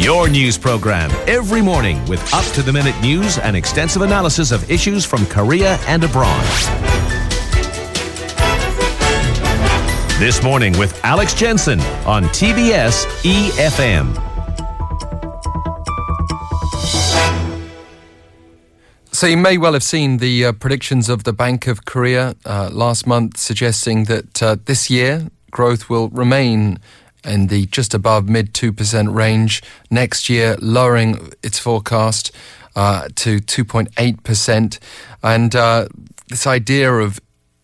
Your news program every morning with up to the minute news and extensive analysis of issues from Korea and abroad. This morning with Alex Jensen on TBS EFM. So you may well have seen the uh, predictions of the Bank of Korea uh, last month suggesting that uh, this year growth will remain in the just above mid 2% range. Next year, lowering its forecast uh, to 2.8%. And uh, this idea of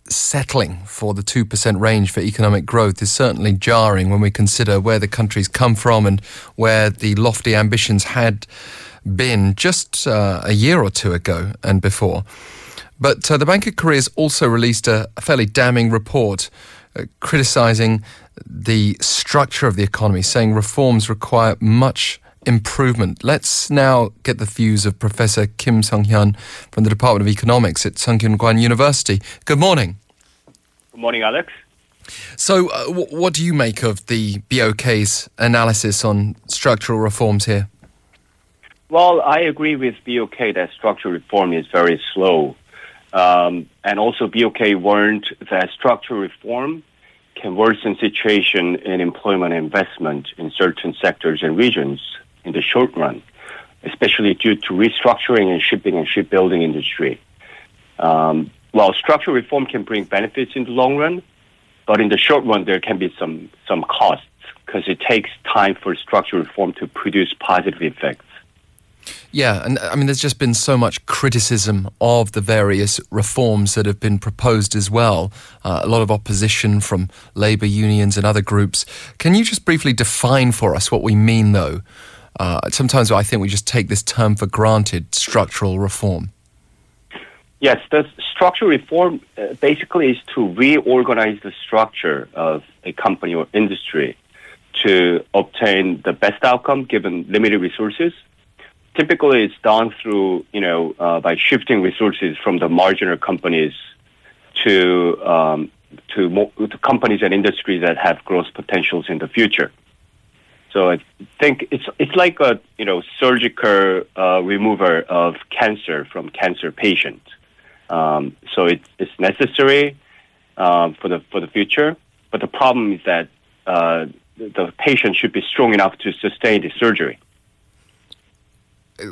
settling for the 2% range for economic growth is certainly jarring when we consider where the country's come from and where the lofty ambitions had been just uh, a year or two ago and before. But uh, the Bank of Korea has also released a, a fairly damning report uh, criticizing the structure of the economy, saying reforms require much improvement. Let's now get the views of Professor Kim Sung Hyun from the Department of Economics at Sungkyunkwan University. Good morning. Good morning, Alex. So, uh, w- what do you make of the BOK's analysis on structural reforms here? Well, I agree with BOK that structural reform is very slow. Um, and also, BOK warned that structural reform can worsen situation in employment and investment in certain sectors and regions in the short run, especially due to restructuring in shipping and shipbuilding industry. Um, while structural reform can bring benefits in the long run, but in the short run there can be some some costs because it takes time for structural reform to produce positive effects. Yeah, and I mean, there's just been so much criticism of the various reforms that have been proposed as well. Uh, a lot of opposition from labour unions and other groups. Can you just briefly define for us what we mean, though? Uh, sometimes I think we just take this term for granted structural reform. Yes, the structural reform uh, basically is to reorganize the structure of a company or industry to obtain the best outcome given limited resources typically it's done through, you know, uh, by shifting resources from the marginal companies to, um, to, mo- to companies and industries that have growth potentials in the future. So I think it's it's like a you know surgical uh, remover of cancer from cancer patient. Um, so it, it's necessary um, for the for the future, but the problem is that uh, the patient should be strong enough to sustain the surgery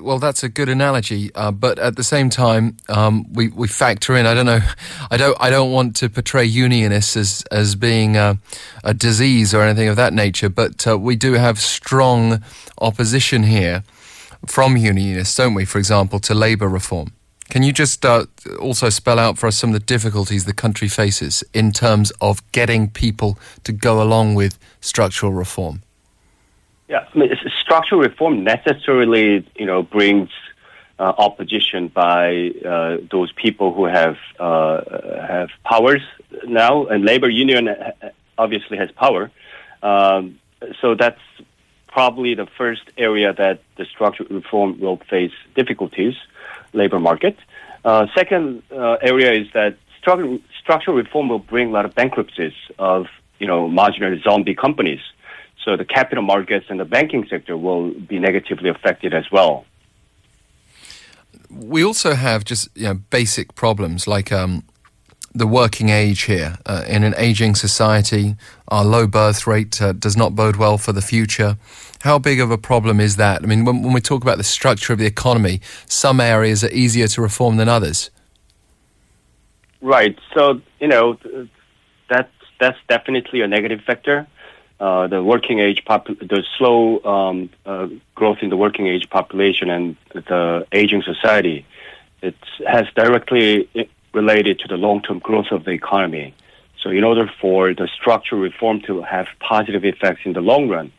well, that's a good analogy, uh, but at the same time, um, we, we factor in. I don't know. I don't. I don't want to portray unionists as as being a, a disease or anything of that nature. But uh, we do have strong opposition here from unionists, don't we? For example, to labour reform. Can you just uh, also spell out for us some of the difficulties the country faces in terms of getting people to go along with structural reform? Yeah, I mean, structural reform necessarily, you know, brings uh, opposition by uh, those people who have uh, have powers now, and labor union uh, obviously has power. Um, so that's probably the first area that the structural reform will face difficulties, labor market. Uh, second uh, area is that structural structural reform will bring a lot of bankruptcies of you know marginal zombie companies. So the capital markets and the banking sector will be negatively affected as well. We also have just you know, basic problems like um, the working age here. Uh, in an aging society, our low birth rate uh, does not bode well for the future. How big of a problem is that? I mean, when, when we talk about the structure of the economy, some areas are easier to reform than others. Right. So, you know, that's, that's definitely a negative factor. Uh, the working age pop- the slow um, uh, growth in the working age population and the aging society, it has directly related to the long-term growth of the economy. So, in order for the structural reform to have positive effects in the long run,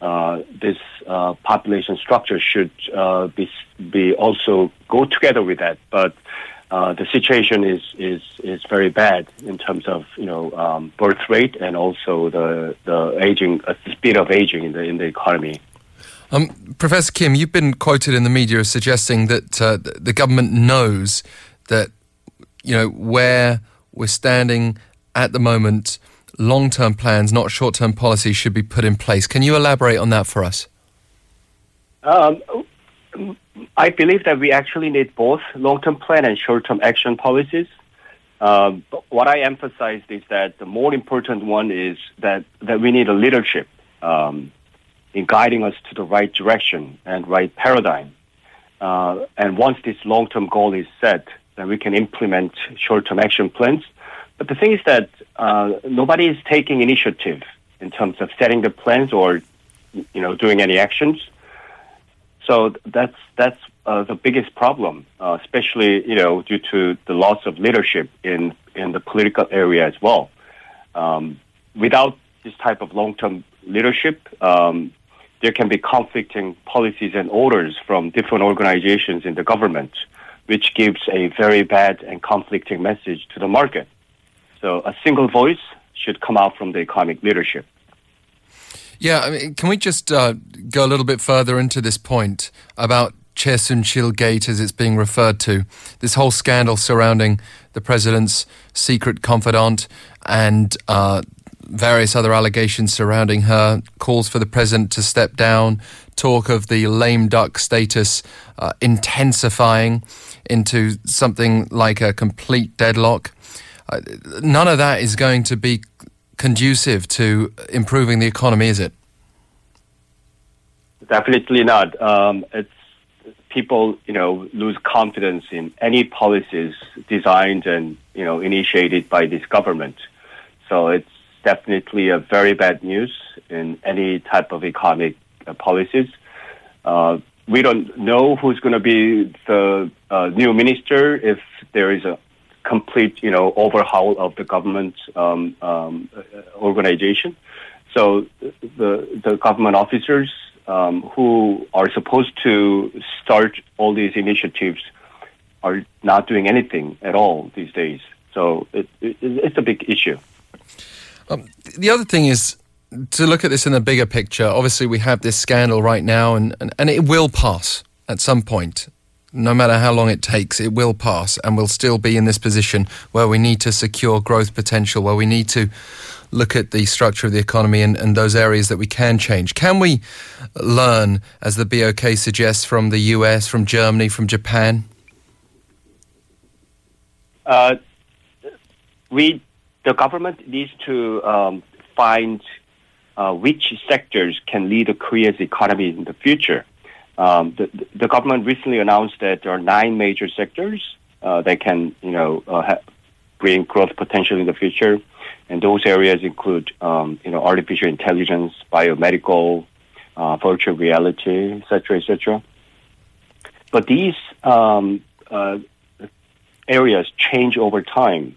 uh, this uh, population structure should uh, be be also go together with that. But uh, the situation is, is, is very bad in terms of you know um, birth rate and also the the aging uh, the speed of aging in the in the economy. Um, Professor Kim, you've been quoted in the media as suggesting that uh, the government knows that you know where we're standing at the moment. Long-term plans, not short-term policies, should be put in place. Can you elaborate on that for us? Um, I believe that we actually need both long-term plan and short-term action policies. Um, what I emphasized is that the more important one is that, that we need a leadership um, in guiding us to the right direction and right paradigm. Uh, and once this long-term goal is set, then we can implement short-term action plans. But the thing is that uh, nobody is taking initiative in terms of setting the plans or, you know, doing any actions. So that's that's uh, the biggest problem, uh, especially you know due to the loss of leadership in in the political area as well. Um, without this type of long-term leadership, um, there can be conflicting policies and orders from different organizations in the government, which gives a very bad and conflicting message to the market. So a single voice should come out from the economic leadership. Yeah, I mean, can we just uh, go a little bit further into this point about Soon-sil Gate, as it's being referred to, this whole scandal surrounding the president's secret confidant and uh, various other allegations surrounding her, calls for the president to step down, talk of the lame duck status uh, intensifying into something like a complete deadlock. Uh, none of that is going to be conducive to improving the economy, is it? Definitely not. Um, it's people, you know, lose confidence in any policies designed and you know initiated by this government. So it's definitely a very bad news in any type of economic uh, policies. Uh, we don't know who's going to be the uh, new minister if there is a complete, you know, overhaul of the government um, um, organization. So the the government officers um, who are supposed to start all these initiatives are not doing anything at all these days. So it, it, it's a big issue. Um, the other thing is to look at this in a bigger picture. Obviously, we have this scandal right now, and, and, and it will pass at some point no matter how long it takes, it will pass and we'll still be in this position where we need to secure growth potential, where we need to look at the structure of the economy and, and those areas that we can change. Can we learn, as the BOK suggests, from the US, from Germany, from Japan? Uh, we, the government needs to um, find uh, which sectors can lead Korea's economy in the future. Um, the, the government recently announced that there are nine major sectors uh, that can, you know, uh, ha- bring growth potential in the future, and those areas include, um, you know, artificial intelligence, biomedical, uh, virtual reality, etc., etc. But these um, uh, areas change over time.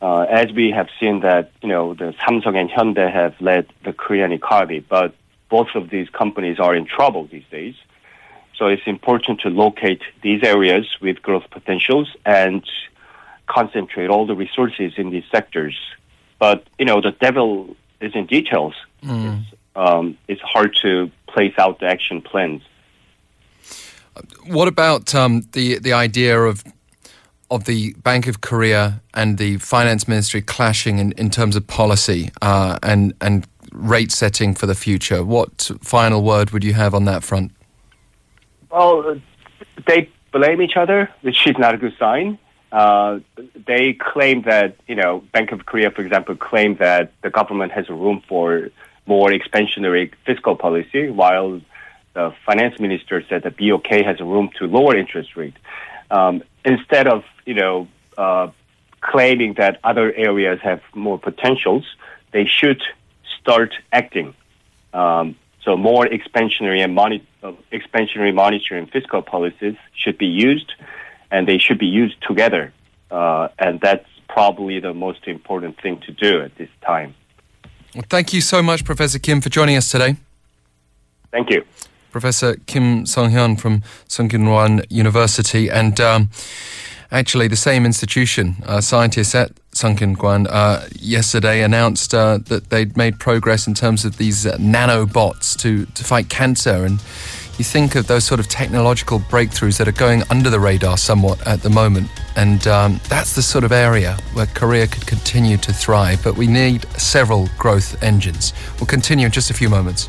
Uh, as we have seen that, you know, the Samsung and Hyundai have led the Korean economy, but both of these companies are in trouble these days. So it's important to locate these areas with growth potentials and concentrate all the resources in these sectors. But you know, the devil is in details. Mm. It's, um, it's hard to place out the action plans. What about um, the the idea of of the Bank of Korea and the finance ministry clashing in, in terms of policy uh, and and rate setting for the future? What final word would you have on that front? Well, they blame each other, which is not a good sign. Uh, they claim that, you know, Bank of Korea, for example, claim that the government has room for more expansionary fiscal policy, while the finance minister said that BOK has room to lower interest rate. Um, instead of, you know, uh, claiming that other areas have more potentials, they should start acting. Um, so more expansionary and moni- uh, expansionary monetary and fiscal policies should be used, and they should be used together. Uh, and that's probably the most important thing to do at this time. Well, thank you so much, Professor Kim, for joining us today. Thank you. Professor Kim Sung Hyun from Sungkyunkwan University. And um, actually, the same institution, uh, scientists at Sungkyunkwan, uh, yesterday announced uh, that they'd made progress in terms of these uh, nanobots to, to fight cancer. And you think of those sort of technological breakthroughs that are going under the radar somewhat at the moment. And um, that's the sort of area where Korea could continue to thrive. But we need several growth engines. We'll continue in just a few moments.